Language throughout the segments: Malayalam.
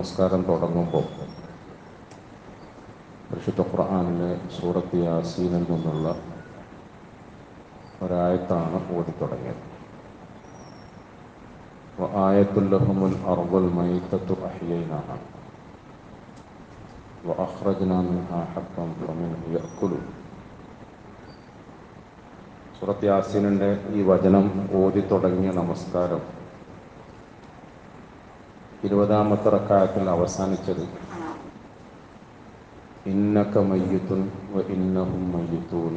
നമസ്കാരം തുടങ്ങുമ്പോൾ പരിശുദ്ധ ഖുർആാനിലെ സൂറത്ത് യാസീനിൽ നിന്നുള്ള ഒരായത്താണ് ഓടി തുടങ്ങിയത് ആയത്തുല്ലഹുമുൽ അർബുൽ മൈത്തത്തു അഹ്യൈനാഹ وأخرجنا منها حبا فمنه يأكلون സൂറത്ത് യാസീനിൻ്റെ ഈ വചനം ഓതി തുടങ്ങിയ നമസ്കാരം ഇരുപതാമത്തെ റക്കായത്തിൽ അവസാനിച്ചത് ഇന്നക മയ്യത്തുൻ വ ഇന്നഹും മയ്യത്തൂൻ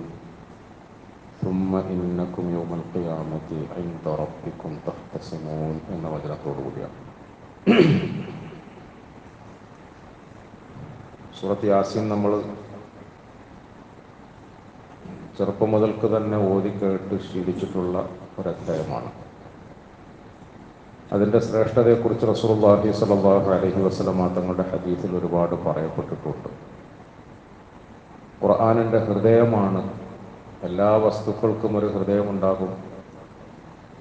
ثم إنكم يوم القيامة عند ربكم تختصمون എന്ന വചനത്തോടു കൂടിയാണ് സൂറത്ത് യാസീൻ നമ്മൾ ചെറുപ്പം മുതൽക്ക് തന്നെ ഓതി കേട്ട് ശീലിച്ചിട്ടുള്ള ഒരധ്യായമാണ് അതിന്റെ ശ്രേഷ്ഠതയെക്കുറിച്ച് റസൂലുള്ളാഹി സ്വല്ലല്ലാഹു അലഹി വസ്ലമാ തങ്ങളുടെ ഹദീസിൽ ഒരുപാട് പറയപ്പെട്ടിട്ടുണ്ട്. ഖുർആാനിന്റെ ഹൃദയമാണ് എല്ലാ വസ്തുക്കൾക്കും ഒരു ഹൃദയമുണ്ടാകും.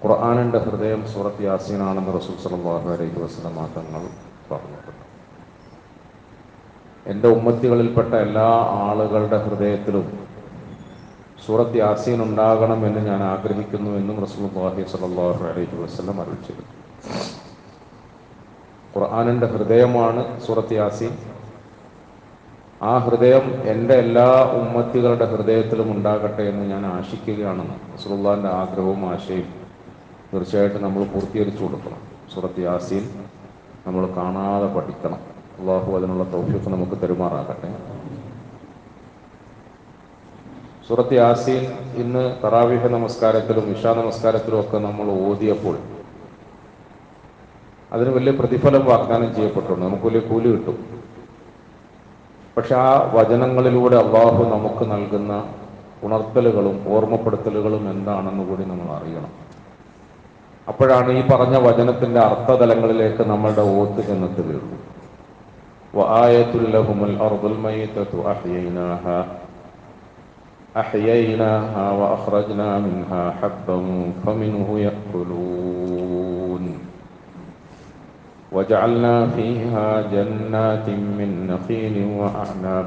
ഖുർആാനിന്റെ ഹൃദയം സൂറത്ത് യാസീനാണെന്ന് റസൂൽ സലാഹു അലൈഹി വസ്ലമാ തങ്ങൾ പറഞ്ഞിട്ടുണ്ട്. എന്റെ ഉമ്മത്തികളിൽപ്പെട്ട എല്ലാ ആളുകളുടെ ഹൃദയത്തിലും സൂറത്ത് യാസീൻ ഉണ്ടാകണമെന്ന് ഞാൻ ആഗ്രഹിക്കുന്നു എന്നും റസൂൽ റസൂലുള്ളാഹി സ്വല്ലല്ലാഹു അലൈഹി വസ്ലം അറിയിച്ചിരുന്നു ഖുർആാനിന്റെ ഹൃദയമാണ് സൂറത്ത് യാസീൻ. ആ ഹൃദയം എന്റെ എല്ലാ ഉമ്മത്തികളുടെ ഹൃദയത്തിലും ഉണ്ടാകട്ടെ എന്ന് ഞാൻ ആശിക്കുകയാണെന്ന് റസൂലുള്ളാഹിന്റെ ആഗ്രഹവും ആശയും തീർച്ചയായിട്ടും നമ്മൾ പൂർത്തീകരിച്ചു കൊടുക്കണം. സൂറത്ത് യാസീൻ നമ്മൾ കാണാതെ പഠിക്കണം. അള്ളാഹു അതിനുള്ള തൗഫീഖ് നമുക്ക് തരുമാറാകട്ടെ. സൂറത്ത് യാസീൻ ഇന്ന് തറാവിഹ നമസ്കാരത്തിലും ഇഷാ നമസ്കാരത്തിലും ഒക്കെ നമ്മൾ ഓതിയപ്പോൾ അതിന് വലിയ പ്രതിഫലം വാഗ്ദാനം ചെയ്യപ്പെട്ടുണ്ട് നമുക്ക് വലിയ കൂലി കിട്ടും പക്ഷെ ആ വചനങ്ങളിലൂടെ അള്ളാഹു നമുക്ക് നൽകുന്ന ഉണർത്തലുകളും ഓർമ്മപ്പെടുത്തലുകളും എന്താണെന്ന് കൂടി നമ്മൾ അറിയണം അപ്പോഴാണ് ഈ പറഞ്ഞ വചനത്തിന്റെ അർത്ഥതലങ്ങളിലേക്ക് നമ്മളുടെ ഓത്ത് ചെന്നെത്തുകയുള്ളൂ وآية لهم الأرض الميتة أحييناها أحييناها وأخرجنا منها حبا فمنه يأكلون وجعلنا فيها جنات من نخيل وأعناب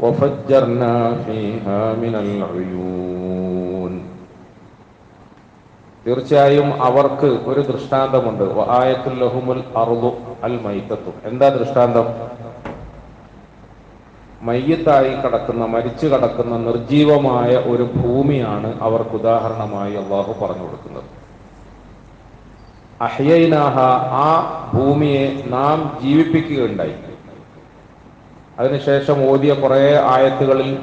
وفجرنا فيها من العيون തീർച്ചയായും അവർക്ക് ഒരു ദൃഷ്ടാന്തമുണ്ട് ആയത്തുൽ ലഹുമുൽ അറുതു അൽ മൈത്തത്തു എന്താ ദൃഷ്ടാന്തം മയ്യത്തായി കടക്കുന്ന മരിച്ചു കടക്കുന്ന നിർജീവമായ ഒരു ഭൂമിയാണ് അവർക്ക് ഉദാഹരണമായി അള്ളാഹു പറഞ്ഞു കൊടുക്കുന്നത് അഹ്യൈനാഹ ആ ഭൂമിയെ നാം ജീവിപ്പിക്കുകയുണ്ടായി. അതിനുശേഷം ഓതിയ കുറെ ആയത്തുകളിൽ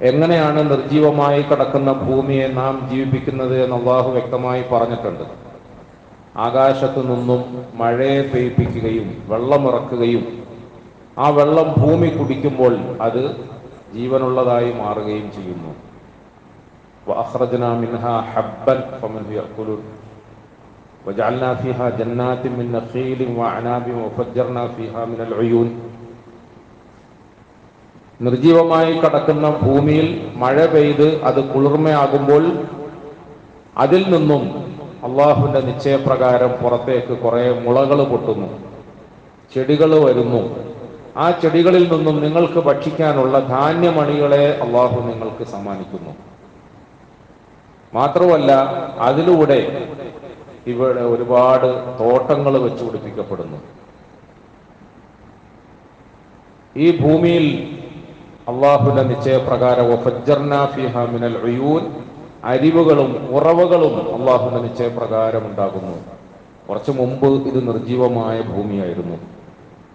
എങ്ങനെയാണ് നിർജീവമായി കിടക്കുന്ന ഭൂമിയെ നാം ജീവിപ്പിക്കുന്നത് എന്ന് അള്ളാഹു വ്യക്തമായി പറഞ്ഞിട്ടുണ്ട്. ആകാശത്തു നിന്നും മഴയെ പെയ്പ്പിക്കുകയും വെള്ളമിറക്കുകയും ആ വെള്ളം ഭൂമി കുടിക്കുമ്പോൾ അത് ജീവനുള്ളതായി മാറുകയും ചെയ്യുന്നു. അഹ്റജന മിൻഹ ഹബ്ബൻ وجعلنا فيها جنات من نخيل وأعناب وفجرنا فيها من العيون നിർജീവമായി കിടക്കുന്ന ഭൂമിയിൽ മഴ പെയ്ത് അത് കുളിർമയാകുമ്പോൾ അതിൽ നിന്നും അള്ളാഹുവിന്റെ നിശ്ചയപ്രകാരം പുറത്തേക്ക് കുറെ മുളകൾ പൊട്ടുന്നു ചെടികൾ വരുന്നു ആ ചെടികളിൽ നിന്നും നിങ്ങൾക്ക് ഭക്ഷിക്കാനുള്ള ധാന്യമണികളെ അള്ളാഹു നിങ്ങൾക്ക് സമ്മാനിക്കുന്നു മാത്രമല്ല അതിലൂടെ ഇവിടെ ഒരുപാട് തോട്ടങ്ങൾ വെച്ചു പിടിപ്പിക്കപ്പെടുന്നു. ഈ ഭൂമിയിൽ അള്ളാഹുവിന്റെ നിശ്ചയപ്രകാരം അരിവുകളും ഉറവകളും അള്ളാഹുവിന്റെ നിശ്ചയപ്രകാരം ഉണ്ടാകുന്നു. കുറച്ചു മുമ്പ് ഇത് നിർജീവമായ ഭൂമിയായിരുന്നു.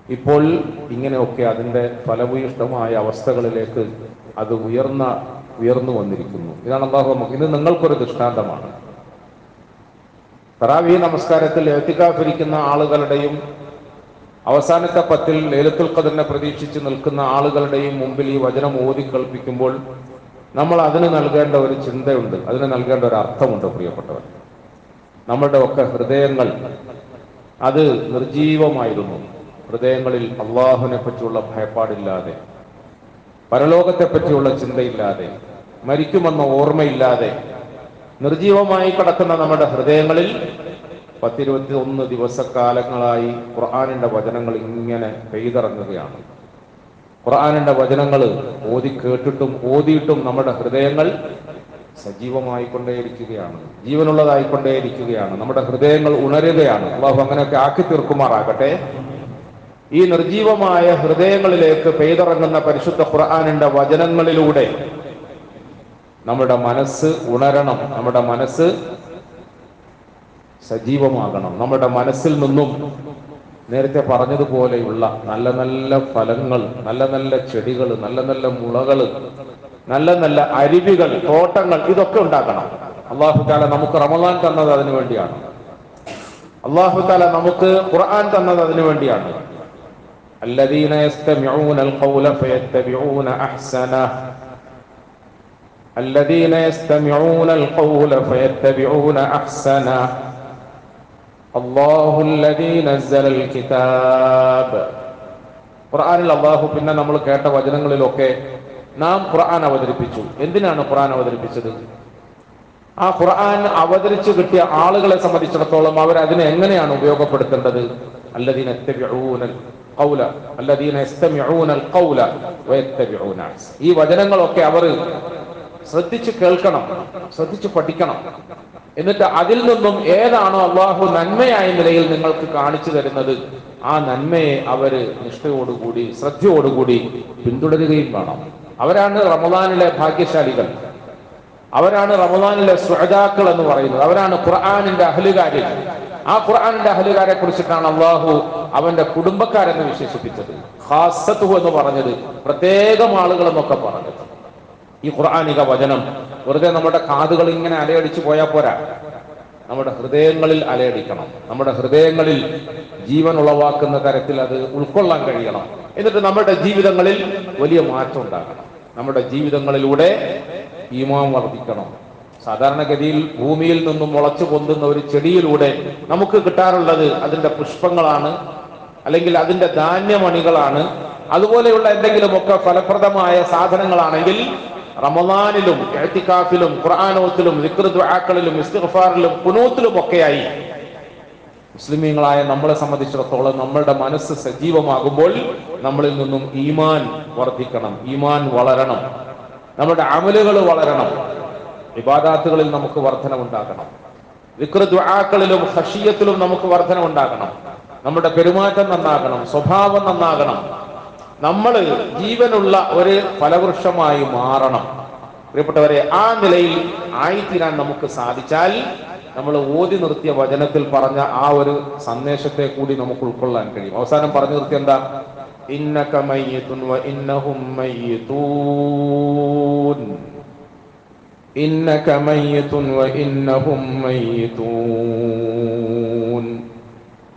ഇപ്പോൾ ഇങ്ങനെയൊക്കെ അതിന്റെ ഫലഭൂയിഷ്ടമായ അവസ്ഥകളിലേക്ക് അത് ഉയർന്ന ഉയർന്നു വന്നിരിക്കുന്നു. ഇതാണ് അള്ളാഹു നമുക്ക് ഇത് നിങ്ങൾക്കൊരു ദൃഷ്ടാന്തമാണ്. തറാവി നമസ്കാരത്തിൽ എത്തിക്കാഫിരിക്കുന്ന ആളുകളുടെയും അവസാനത്തെ പത്തിൽ ലേലത്തുൽ ഖദറിനെ പ്രതീക്ഷിച്ച് നിൽക്കുന്ന ആളുകളുടെയും മുമ്പിൽ ഈ വചനം ഓതി കൽപ്പിക്കുമ്പോൾ നമ്മൾ അതിന് നൽകേണ്ട ഒരു ചിന്തയുണ്ട്. അതിന് നൽകേണ്ട ഒരു അർത്ഥമുണ്ട് പ്രിയപ്പെട്ടവർ. നമ്മളുടെ ഒക്കെ ഹൃദയങ്ങൾ അത് നിർജീവമായിരുന്നു. ഹൃദയങ്ങളിൽ അള്ളാഹുവിനെ പറ്റിയുള്ള ഭയപ്പാടില്ലാതെ പരലോകത്തെ പറ്റിയുള്ള ചിന്തയില്ലാതെ മരിക്കുമെന്ന ഓർമ്മയില്ലാതെ നിർജീവമായി കിടക്കുന്ന നമ്മുടെ ഹൃദയങ്ങളിൽ പത്തിരുപത്തി ഒന്ന് ദിവസക്കാലങ്ങളായി ഖുർആാനിന്റെ വചനങ്ങൾ ഇങ്ങനെ പെയ്തിറങ്ങുകയാണ്. ഖുർആാനിന്റെ വചനങ്ങൾ ഓതി കേട്ടിട്ടും ഓതിയിട്ടും നമ്മുടെ ഹൃദയങ്ങൾ സജീവമായിക്കൊണ്ടേയിരിക്കുകയാണ്. ജീവനുള്ളതായിക്കൊണ്ടേയിരിക്കുകയാണ്. നമ്മുടെ ഹൃദയങ്ങൾ ഉണരുകയാണ്. അള്ളാഹു അങ്ങനെയൊക്കെ ആക്കി തീർക്കുമാറാകട്ടെ. ഈ നിർജീവമായ ഹൃദയങ്ങളിലേക്ക് പെയ്തിറങ്ങുന്ന പരിശുദ്ധ ഖുർആാനിന്റെ വചനങ്ങളിലൂടെ നമ്മുടെ മനസ്സ് ഉണരണം നമ്മുടെ മനസ്സ് സജീവമാകണം നമ്മുടെ മനസ്സിൽ നിന്നും നേരത്തെ പറഞ്ഞതുപോലെയുള്ള നല്ല നല്ല ഫലങ്ങൾ നല്ല നല്ല ചെടികൾ നല്ല നല്ല മുളകൾ നല്ല നല്ല അരുവികൾ തോട്ടങ്ങൾ ഇതൊക്കെ ഉണ്ടാക്കണം അള്ളാഹു താല നമുക്ക് റമദാൻ തന്നത് അതിനു വേണ്ടിയാണ് അള്ളാഹു താല നമുക്ക് ഖുർആൻ തന്നത് അതിനു വേണ്ടിയാണ് الذين يستمعون القول فيتبعون احسنه الذين يستمعون القول فيتبعون احسنه الله الذي نزل الكتاب ഖുർആനിൽ അള്ളാഹു പിന്നെ നമ്മൾ കേട്ട വചനങ്ങളിലൊക്കെ നാം ഖുർആൻ അവതരിപ്പിച്ചു എന്തിനാണ് ഖുർആൻ അവതരിപ്പിച്ചത് ആ ഖുർആൻ അവതരിച്ചു കിട്ടിയ ആളുകളെ സംബന്ധിച്ചിടത്തോളം അവർ അതിനെ എങ്ങനെയാണ് ഉപയോഗപ്പെടുത്തേണ്ടത് അല്ലദീന യത്തബിഊനൽ ഖൗല അല്ലദീന യസ്തമിഊനൽ ഖൗല വയത്തബിഊന അഹ്സന. ഈ വചനങ്ങളൊക്കെ അവർ ശ്രദ്ധിച്ച് കേൾക്കണം ശ്രദ്ധിച്ച് പഠിക്കണം. എന്നിട്ട് അതിൽ നിന്നും ഏതാണോ അള്ളാഹു നന്മയായ നിലയിൽ നിങ്ങൾക്ക് കാണിച്ചു തരുന്നത് ആ നന്മയെ അവർ നിഷ്ഠയോടുകൂടി ശ്രദ്ധയോടുകൂടി പിന്തുടരുകയും വേണം. അവരാണ് റമദാനിലെ ഭാഗ്യശാലികൾ. അവരാണ് റമദാനിലെ സ്വജാക്കൾ എന്ന് പറയുന്നത്. അവരാണ് ഖുർആാനിന്റെ അഹലുകാരിൽ. ആ ഖുർആാനിന്റെ അഹലുകാരെ കുറിച്ചിട്ടാണ് അള്ളാഹു അവന്റെ കുടുംബക്കാരെന്ന് വിശേഷിപ്പിച്ചത്. ഹാസത്തു എന്ന് പറഞ്ഞത് പ്രത്യേകം ആളുകൾ എന്നൊക്കെ പറഞ്ഞത്. ഈ ഖുർആാനിക വചനം. വെറുതെ നമ്മുടെ കാതുകൾ ഇങ്ങനെ അലയടിച്ചു പോയാൽ പോരാ. നമ്മുടെ ഹൃദയങ്ങളിൽ അലയടിക്കണം. നമ്മുടെ ഹൃദയങ്ങളിൽ ജീവൻ ഉളവാക്കുന്ന തരത്തിൽ അത് ഉൾക്കൊള്ളാൻ കഴിയണം. എന്നിട്ട് നമ്മുടെ ജീവിതങ്ങളിൽ വലിയ മാറ്റം ഉണ്ടാകണം. നമ്മുടെ ജീവിതങ്ങളിലൂടെ ഈമാം വർദ്ധിക്കണം. സാധാരണഗതിയിൽ ഭൂമിയിൽ നിന്നും മുളച്ചു പൊന്തുന്ന ഒരു ചെടിയിലൂടെ നമുക്ക് കിട്ടാറുള്ളത് അതിന്റെ പുഷ്പങ്ങളാണ് അല്ലെങ്കിൽ അതിന്റെ ധാന്യമണികളാണ് അതുപോലെയുള്ള എന്തെങ്കിലുമൊക്കെ ഫലപ്രദമായ സാധനങ്ങളാണെങ്കിൽ റമദാനിലും എഴുത്തിക്കാഫിലും ഖുർആാനോത്തിലും വിക്രദ്വാക്കളിലും ഇസ്തിഫാറിലും കുനൂത്തിലും ഒക്കെയായി. മുസ്ലിമീങ്ങളായ നമ്മളെ സംബന്ധിച്ചിടത്തോളം നമ്മളുടെ മനസ്സ് സജീവമാകുമ്പോൾ നമ്മളിൽ നിന്നും ഈമാൻ വർദ്ധിക്കണം ഈമാൻ വളരണം. നമ്മുടെ അമലുകൾ വളരണം. വിവാദാത്തുകളിൽ നമുക്ക് വർധനമുണ്ടാകണം. വിക്രദ്വാക്കളിലും ഹഷിയത്തിലും നമുക്ക് വർധനമുണ്ടാകണം. നമ്മുടെ പെരുമാറ്റം നന്നാകണം സ്വഭാവം നന്നാകണം. നമ്മൾ ജീവനുള്ള ഒരു ഫലവൃക്ഷമായി മാറണം. പ്രിയപ്പെട്ടവരെ ആ നിലയിൽ ആയിത്തീരാൻ നമുക്ക് സാധിച്ചാൽ നമ്മൾ ഓതി നിർത്തിയ വചനത്തിൽ പറഞ്ഞ ആ ഒരു സന്ദേശത്തെ കൂടി നമുക്ക് ഉൾക്കൊള്ളാൻ കഴിയും. അവസാനം പറഞ്ഞു നിർത്തി എന്താ? ഇന്നക മയ്യിത്തുൻ വ ഇന്നഹും മയ്യിത്തൂൻ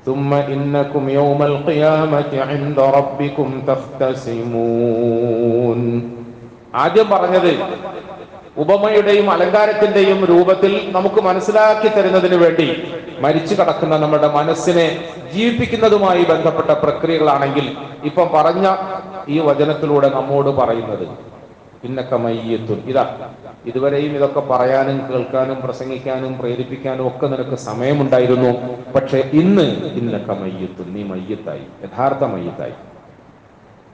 ثم إنكم يوم القيامة عند ربكم تختصمون ആദ്യം പറഞ്ഞത് ഉപമയുടെയും അലങ്കാരത്തിന്റെയും രൂപത്തിൽ നമുക്ക് മനസ്സിലാക്കി തരുന്നതിന് വേണ്ടി മരിച്ചു കിടക്കുന്ന നമ്മുടെ മനസ്സിനെ ജീവിപ്പിക്കുന്നതുമായി ബന്ധപ്പെട്ട പ്രക്രിയകളാണെങ്കിൽ ഇപ്പം പറഞ്ഞ ഈ വചനത്തിലൂടെ നമ്മോട് പറയുന്നത് ഇന്നക്ക മയ്യത്തുൻ ഇതാ ഇതുവരെയും ഇതൊക്കെ പറയാനും കേൾക്കാനും പ്രസംഗിക്കാനും പ്രേരിപ്പിക്കാനും ഒക്കെ നിനക്ക് സമയമുണ്ടായിരുന്നു പക്ഷെ ഇന്ന് ഇന്നക്ക മയ്യത്തുൻ നീ മയ്യത്തായി യഥാർത്ഥ മയ്യത്തായി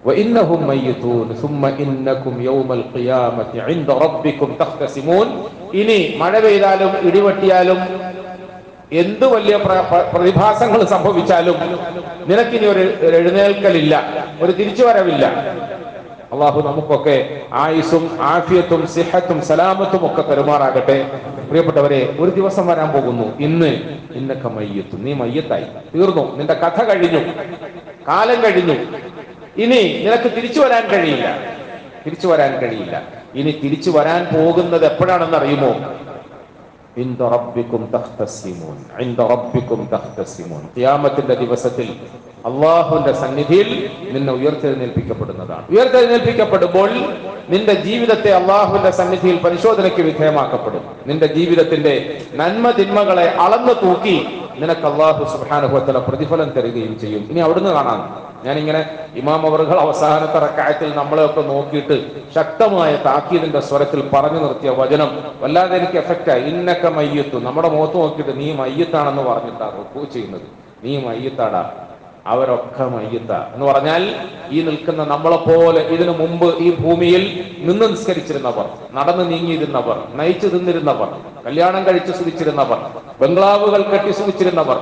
وإنهم ميتون ثم إنكم يوم القيامة عند ربكم تختصمون ഇനി മഴ പെയ്താലും ഇടിവെട്ടിയാലും എന്ത് വലിയ പ്ര- പ്ര- പ്രതിഭാസങ്ങൾ സംഭവിച്ചാലും നിനക്കിനി ഒരു ഒരു എഴുന്നേൽക്കലില്ല ഒരു തിരിച്ചുവരവില്ല അള്ളാഹു നമുക്കൊക്കെ ആയുസും ആഫിയത്തും സിഹത്തും സലാമത്തും ഒക്കെ പെരുമാറാകട്ടെ പ്രിയപ്പെട്ടവരെ ഒരു ദിവസം വരാൻ പോകുന്നു. ഇന്ന് ഇന്നൊക്കെ മയ്യത്തും. നീ മയ്യത്തായി. തീർന്നു. നിന്റെ കഥ കഴിഞ്ഞു. കാലം കഴിഞ്ഞു. ഇനി നിനക്ക് തിരിച്ചു വരാൻ കഴിയില്ല. തിരിച്ചു വരാൻ കഴിയില്ല. ഇനി തിരിച്ചു വരാൻ പോകുന്നത് എപ്പോഴാണെന്ന് അറിയുമോ? ഖിയാമത്തിന്റെ ദിവസത്തിൽ അള്ളാഹുവിന്റെ സന്നിധിയിൽ നിന്നെ ഉയർത്തെഴുന്നേൽപ്പിക്കപ്പെടുന്നതാണ്. ഉയർത്തെഴുന്നേൽപ്പിക്കപ്പെടുമ്പോൾ നിന്റെ ജീവിതത്തെ അള്ളാഹുവിന്റെ സന്നിധിയിൽ പരിശോധനയ്ക്ക് വിധേയമാക്കപ്പെടും. നിന്റെ ജീവിതത്തിന്റെ നന്മ തിന്മകളെ അളന്നു തൂക്കി നിനക്ക് അള്ളാഹു സുബ്ഹാനഹു വതആല പ്രതിഫലം തരികയും ചെയ്യും. ഇനി അവിടുന്ന് കാണാം. ഞാനിങ്ങനെ ഇമാം അവർകൾ അവസാനത്തെ റക്കായത്തിൽ നമ്മളെയൊക്കെ നോക്കിയിട്ട് ശക്തമായ താക്കീതിന്റെ സ്വരത്തിൽ പറഞ്ഞു നിർത്തിയ വചനം വല്ലാതെ എനിക്ക് എഫക്റ്റായി ഇന്നൊക്കെ മയ്യത്തു. നമ്മുടെ മുഖത്ത് നോക്കിയിട്ട് നീ മയ്യത്താണെന്ന് പറഞ്ഞിട്ടാണ് റുക്കു ചെയ്യുന്നത്. നീ മയ്യത്താടാ. അവരൊക്കെ മയ്യത്ത എന്ന് പറഞ്ഞാൽ ഈ നിൽക്കുന്ന നമ്മളെ പോലെ ഇതിനു മുമ്പ് ഈ ഭൂമിയിൽ നിന്ന് നിസ്കരിച്ചിരുന്നവർ നടന്നു നീങ്ങിയിരുന്നവർ നയിച്ചു തിന്നിരുന്നവർ കല്യാണം കഴിച്ചു സുഖിച്ചിരുന്നവർ ബംഗ്ലാവുകൾ കെട്ടി സുഖിച്ചിരുന്നവർ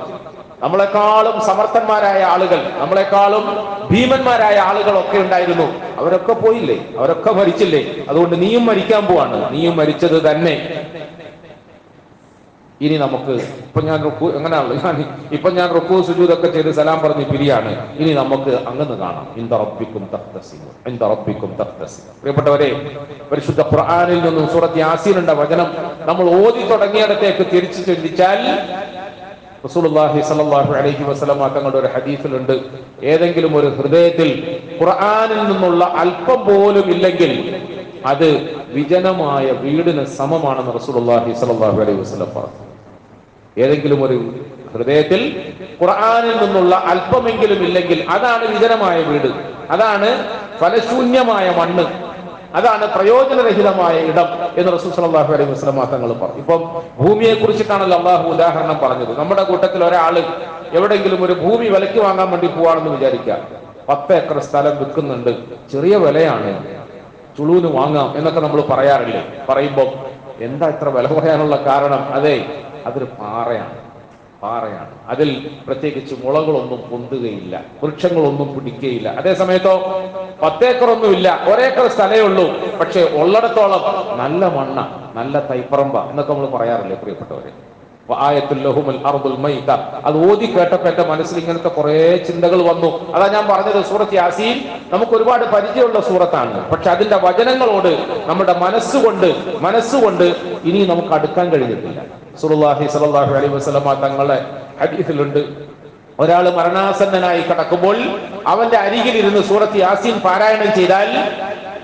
നമ്മളെക്കാളും സമർത്ഥന്മാരായ ആളുകൾ നമ്മളെക്കാളും ഭീമന്മാരായ ആളുകളൊക്കെ ഉണ്ടായിരുന്നു. അവരൊക്കെ പോയില്ലേ? അവരൊക്കെ മരിച്ചില്ലേ? അതുകൊണ്ട് നീയും മരിക്കാൻ പോവാണ്. നീയും മരിച്ചത് തന്നെ. ഇനി നമുക്ക് ഇപ്പൊ ഞാൻ റുക്കു എങ്ങനെയാണല്ലോ? ഞാൻ ഇപ്പൊ ഞാൻ റുക്കു സുജൂദൊക്കെ ചെയ്ത് സലാം പറഞ്ഞ് പിരിയാണ്. ഇനി നമുക്ക് അങ്ങനെ കാണാം. ഇന്ദറബിക്കും തഖ്തസിമു. ഇന്ദറബിക്കും തഖ്തസിമു. പ്രിയപ്പെട്ടവരെ പരിശുദ്ധ ഖുർആനിൽ നിന്നും സൂറത്ത് യാസീനുണ്ട വചനം. നമ്മൾ ഓതി തുടങ്ങിയിടത്തേക്ക് തിരിച്ചു ചിന്തിച്ചാൽ റസൂലുള്ളാഹി സ്വല്ലല്ലാഹു അലൈഹി വസല്ലമ തങ്ങളുടെ ഒരു ഹദീസിലുണ്ട്. ഏതെങ്കിലും ഒരു ഹൃദയത്തിൽ ഖുർആനിൽ നിന്നുള്ള അല്പം പോലും ഇല്ലെങ്കിൽ അത് വിജനമായ വീടിന് സമമാണെന്ന് റസൂലുള്ളാഹി സ്വല്ലല്ലാഹു അലൈഹി വസല്ലം പറഞ്ഞു. ഏതെങ്കിലും ഒരു ഹൃദയത്തിൽ ഖുർആനിൽ നിന്നുള്ള അല്പമെങ്കിലും ഇല്ലെങ്കിൽ അതാണ് വിജനമായ വീട്. അതാണ് ഫലശൂന്യമായ മണ്ണ്. അതാണ് പ്രയോജനരഹിതമായ ഇടം എന്ന് റസൂൽ സല്ലല്ലാഹു അലൈഹി വസല്ലം തങ്ങൾ പറഞ്ഞു. ഇപ്പം ഭൂമിയെ കുറിച്ചിട്ടാണല്ലോ അള്ളാഹു ഉദാഹരണം പറഞ്ഞത്. നമ്മുടെ കൂട്ടത്തിൽ ഒരാൾ എവിടെയെങ്കിലും ഒരു ഭൂമി വിലയ്ക്ക് വാങ്ങാൻ വേണ്ടി പോവാണെന്ന് വിചാരിക്കുക. പത്ത് ഏക്കർ സ്ഥലം വിൽക്കുന്നുണ്ട്. ചെറിയ വിലയാണ്. ചുളൂന് വാങ്ങാം എന്നൊക്കെ നമ്മൾ പറയാറില്ല? പറയുമ്പോൾ എന്താ ഇത്ര വില പറയാനുള്ള കാരണം? അതെ അതൊരു പാറയാണ്. പാറയാണ്. അതിൽ പ്രത്യേകിച്ച് മുളകളൊന്നും പൊന്തുകയില്ല. വൃക്ഷങ്ങളൊന്നും പിടിക്കുകയില്ല അതേ സമയത്തോ പത്തേക്കറൊന്നുമില്ല. ഒരേക്കർ സ്ഥലമേ ഉള്ളൂ. പക്ഷെ ഉള്ളിടത്തോളം നല്ല മണ്ണ നല്ല തൈപ്പറമ്പ എന്നൊക്കെ നമ്മൾ പറയാറില്ലേ പ്രിയപ്പെട്ടവരെ? അത് ഓതി കേട്ടപ്പോ എന്റെ മനസ്സിൽ ഇങ്ങനത്തെ കുറെ ചിന്തകൾ വന്നു. അതാ ഞാൻ പറഞ്ഞത് സൂറത്ത് യാസീൻ. നമുക്ക് ഒരുപാട് പരിചയമുള്ള സൂറത്താണ്. പക്ഷെ അതിന്റെ വചനങ്ങളോട് നമ്മുടെ മനസ്സുകൊണ്ട് മനസ്സുകൊണ്ട് ഇനി നമുക്ക് അടുക്കാൻ കഴിഞ്ഞിട്ടില്ല. സുറുല്ലാഹി സലാഹു അലൈ വസ്ലമ തങ്ങളെ ഹദീസിലുണ്ട്. ഒരാൾ മരണാസന്നനായി കിടക്കുമ്പോൾ അവന്റെ അരികിൽ ഇരുന്ന് സൂറത്ത് യാസീൻ പാരായണം ചെയ്താൽ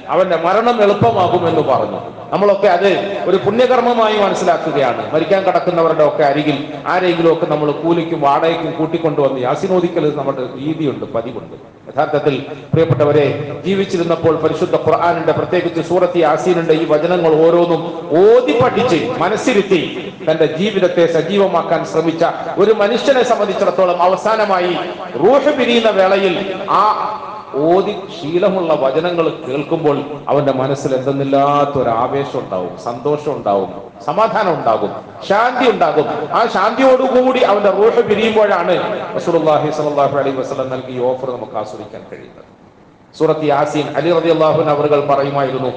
അവന്റെ മരണം എളുപ്പമാകുമെന്ന് പറഞ്ഞു. നമ്മളൊക്കെ അത് ഒരു പുണ്യകർമ്മമായി മനസ്സിലാക്കുകയാണ്. മരിക്കാൻ കിടക്കുന്നവരുടെ ഒക്കെ അരികിൽ ആരെങ്കിലും ഒക്കെ നമ്മൾ കൂലിക്കും വാടകയ്ക്കും കൂട്ടിക്കൊണ്ടുവന്ന് യാസിനോദിക്കൽ നമ്മുടെ രീതിയുണ്ട് പതിവുണ്ട്. യഥാർത്ഥത്തിൽ പ്രിയപ്പെട്ടവരെ ജീവിച്ചിരുന്നപ്പോൾ പരിശുദ്ധ ഖുർആാനിന്റെ പ്രത്യേകിച്ച് സൂറത്തി യാസീനിന്റെ ഈ വചനങ്ങൾ ഓരോന്നും ഓതി പഠിച്ച് മനസ്സിരുത്തി തന്റെ ജീവിതത്തെ സജീവമാക്കാൻ ശ്രമിച്ച ഒരു മനുഷ്യനെ സംബന്ധിച്ചിടത്തോളം അവസാനമായി റൂഹ് പിരിയുന്ന വേളയിൽ ആ ഓതി ശീലമുള്ള വചനങ്ങൾ കേൾക്കുമ്പോൾ അവന്റെ മനസ്സിൽ എന്തെന്നില്ലാത്തൊരു ആവേശം ഉണ്ടാവും സന്തോഷം ഉണ്ടാവും സമാധാനം ഉണ്ടാകും ശാന്തി ഉണ്ടാകും ആ ശാന്തിയോടുകൂടി അവന്റെ റൂഹ് പിരിയുമ്പോഴാണ് റസൂലുള്ളാഹി സ്വല്ലല്ലാഹു അലൈഹി വസല്ലം നൽകിയ ഓഫർ നമുക്ക് ആസ്വദിക്കാൻ കഴിയുന്നത്. സൂറത്ത് യാസീൻ അലി റളിയല്ലാഹു അൻഹു അവർ പറയുമായിരുന്നു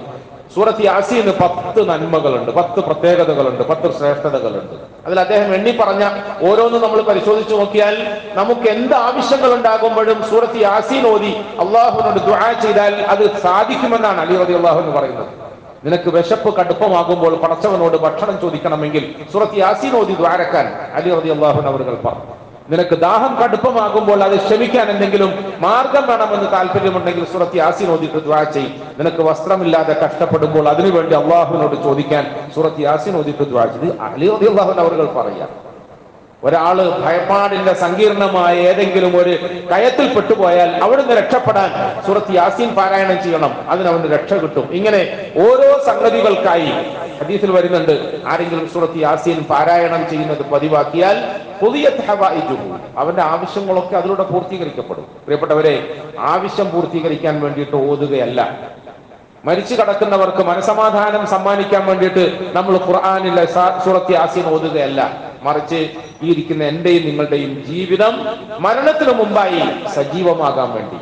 സൂറത്ത് യാസീന് പത്ത് നന്മകളുണ്ട് പത്ത് പ്രത്യേകതകളുണ്ട് പത്ത് ശ്രേഷ്ഠതകളുണ്ട്. അതിൽ അദ്ദേഹം എണ്ണി പറഞ്ഞ ഓരോന്നും നമ്മൾ പരിശോധിച്ചു നോക്കിയാൽ നമുക്ക് എന്ത് ആവശ്യങ്ങൾ ഉണ്ടാകുമ്പോഴും സൂറത്ത് യാസീൻ ഓതി അള്ളാഹുവിനോട് ദുആ ചെയ്താൽ അത് സാധിക്കുമെന്നാണ് അലി റതി അള്ളാഹു എന്ന് പറയുന്നത്. നിനക്ക് വിശപ്പ് കടുപ്പമാകുമ്പോൾ പടച്ചവനോട് ഭക്ഷണം ചോദിക്കണമെങ്കിൽ സൂറത്ത് യാസീൻ ഓതി ദ്വാരക്കാൻ അലി റതി അള്ളാഹുൻ അവർ പറഞ്ഞു. നിനക്ക് ദാഹം കടുപ്പമാകുമ്പോൾ അത് ക്ഷമിക്കാൻ എന്തെങ്കിലും മാർഗം വേണമെന്ന് താല്പര്യമുണ്ടെങ്കിൽ സുറത്തി യാസീൻ ഓതിട്ട് ദ്വാ ചെയ്യും നിനക്ക് വസ്ത്രമില്ലാതെ കഷ്ടപ്പെടുമ്പോൾ അതിനുവേണ്ടി അള്ളാഹുവിനോട് ചോദിക്കാൻ സുറത്തി യാസീൻ ഓതിട്ട് ദ്വാ ചെയ്ത് അലി അള്ളാഹുൻ അവറുകൾ പറയാം. ഒരാൾ ഭയപ്പാടിന്റെ സങ്കീർണമായ ഏതെങ്കിലും ഒരു കയത്തിൽ പെട്ടുപോയാൽ അവിടുന്ന് രക്ഷപ്പെടാൻ സുറത്ത് യാസീൻ പാരായണം ചെയ്യണം. അതിന് അവന് രക്ഷ കിട്ടും. ഇങ്ങനെ ഓരോ സംഗതികൾക്കായി ഹദീസിൽ വരുന്നുണ്ട്. ആരെങ്കിലും സുറത്ത് യാസീൻ പാരായണം ചെയ്യുന്നത് പതിവാക്കിയാൽ അവന്റെ ആവശ്യങ്ങളൊക്കെ അതിലൂടെ പൂർത്തീകരിക്കപ്പെടും. പ്രിയപ്പെട്ടവരെ ആവശ്യം പൂർത്തീകരിക്കാൻ വേണ്ടിയിട്ട് ഓതുകയല്ല. മരിച്ചു കടക്കുന്നവർക്ക് മനസമാധാനം സമ്മാനിക്കാൻ വേണ്ടിയിട്ട് നമ്മൾ ഖുർആാനിലെ സൂറത്തി ആസീൻ ഓതുകയല്ല. മറിച്ച് ഈ ഇരിക്കുന്ന എന്റെയും നിങ്ങളുടെയും ജീവിതം മരണത്തിന് മുമ്പായി സജീവമാകാൻ വേണ്ടി.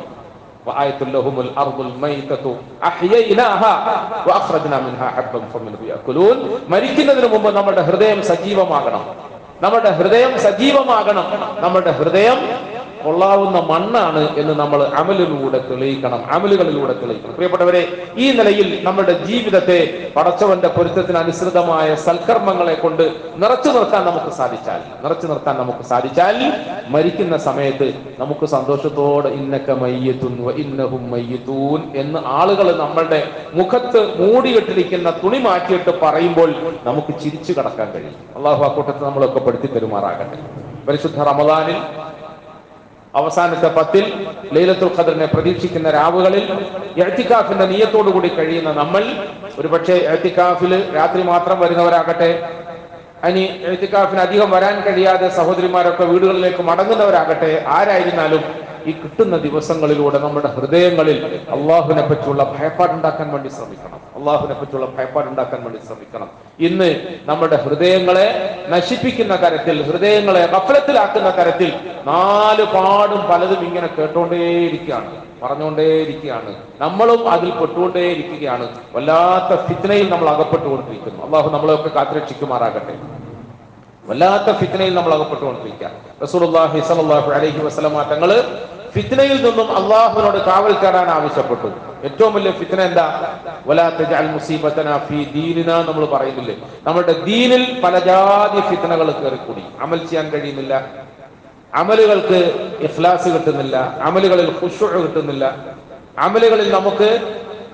മരിക്കുന്നതിന് മുമ്പ് നമ്മുടെ ഹൃദയം സജീവമാകണം. നമ്മുടെ ഹൃദയം സജീവമാകണം. നമ്മുടെ ഹൃദയം കൊള്ളാവുന്ന മണ്ണാണ് എന്ന് നമ്മൾ അമലിലൂടെ തെളിയിക്കണം അമലുകളിലൂടെ തെളിയിക്കണം. പ്രിയപ്പെട്ടവരെ ഈ നിലയിൽ നമ്മുടെ ജീവിതത്തെ പടച്ചവന്റെ പൊരുത്തത്തിന് അനുസൃതമായ സൽക്കർമ്മങ്ങളെ കൊണ്ട് നിറച്ചു നിർത്താൻ നമുക്ക് സാധിച്ചാൽ നിറച്ചു നിർത്താൻ നമുക്ക് സാധിച്ചാൽ മരിക്കുന്ന സമയത്ത് നമുക്ക് സന്തോഷത്തോടെ ഇന്നക്ക മയ്യത്തുൻ വ ഇന്നഹും മയ്യത്തൂൻ എന്ന് ആളുകൾ നമ്മളുടെ മുഖത്ത് മൂടിയിട്ടിരിക്കുന്ന തുണി മാറ്റിയിട്ട് പറയുമ്പോൾ നമുക്ക് ചിരിച്ചു കടക്കാൻ കഴിയും. അള്ളാഹു ആ കൂട്ടത്തിൽ നമ്മളൊക്കെ പെടുത്തി പെരുമാറാകട്ടെ പരിശുദ്ധ റമദാനിൽ അവസാനത്തെ പത്തിൽ ലൈലത്തുൽ ഖദറിനെ പ്രതീക്ഷിക്കുന്ന രാവുകളിൽ എഴുത്തിക്കാഫിന്റെ നീയത്തോടുകൂടി കഴിയുന്ന നമ്മൾ ഒരുപക്ഷെ എഴുത്തിക്കാഫിൽ രാത്രി മാത്രം വരുന്നവരാകട്ടെ അനി എഴുത്തിക്കാഫിന് അധികം വരാൻ കഴിയാതെ സഹോദരിമാരൊക്കെ വീടുകളിലേക്ക് മടങ്ങുന്നവരാകട്ടെ ആരായിരുന്നാലും ഈ കിട്ടുന്ന ദിവസങ്ങളിലൂടെ നമ്മുടെ ഹൃദയങ്ങളിൽ അള്ളാഹുവിനെ പറ്റിയുള്ള ഭയപ്പാടുണ്ടാക്കാൻ വേണ്ടി ശ്രമിക്കണം. അള്ളാഹുവിനെ പറ്റിയുള്ള ഭയപ്പാടുണ്ടാക്കാൻ വേണ്ടി ശ്രമിക്കണം. ഇന്ന് നമ്മുടെ ഹൃദയങ്ങളെ നശിപ്പിക്കുന്ന കാര്യത്തിൽ ഹൃദയങ്ങളെ കഫലത്തിലാക്കുന്ന കാര്യത്തിൽ നാല് പാടും പലതും ഇങ്ങനെ കേട്ടോണ്ടേയിരിക്കുകയാണ് പറഞ്ഞുകൊണ്ടേയിരിക്കുകയാണ് നമ്മളും അതിൽ പെട്ടുകൊണ്ടേയിരിക്കുകയാണ്. വല്ലാത്ത ഫിത്നയിൽ നമ്മൾ അകപ്പെട്ടുകൊണ്ടിരിക്കുന്നു. അള്ളാഹു നമ്മളെയൊക്കെ കാത്തുരക്ഷിക്കുമാറാകട്ടെ. വല്ലാത്ത ഫിത്നയിൽ നമ്മൾ അകപ്പെട്ടുകൊണ്ടിരിക്കുക തങ്ങൾ ഫിത്നയിൽ നിന്നും അള്ളാഹുവിനോട് കാവൽ കയറാൻ ആവശ്യപ്പെട്ടു. ഏറ്റവും വലിയ ഫിത്ന എന്താ? വലാ തജഅൽ മുസീബതന ഫീ ദീനിന നമ്മൾ പറയുന്നില്ലേ? നമ്മുടെ ദീനിൽ പല ജാതി ഫിത്നകൾ കയറിക്കൂടി. അമൽ ചെയ്യാൻ കഴിയുന്നില്ല. അമലുകൾക്ക് ഇഫ്ലാസ് കിട്ടുന്നില്ല. അമലുകളിൽ ഖുശൂ കിട്ടുന്നില്ല. അമലുകളിൽ നമുക്ക്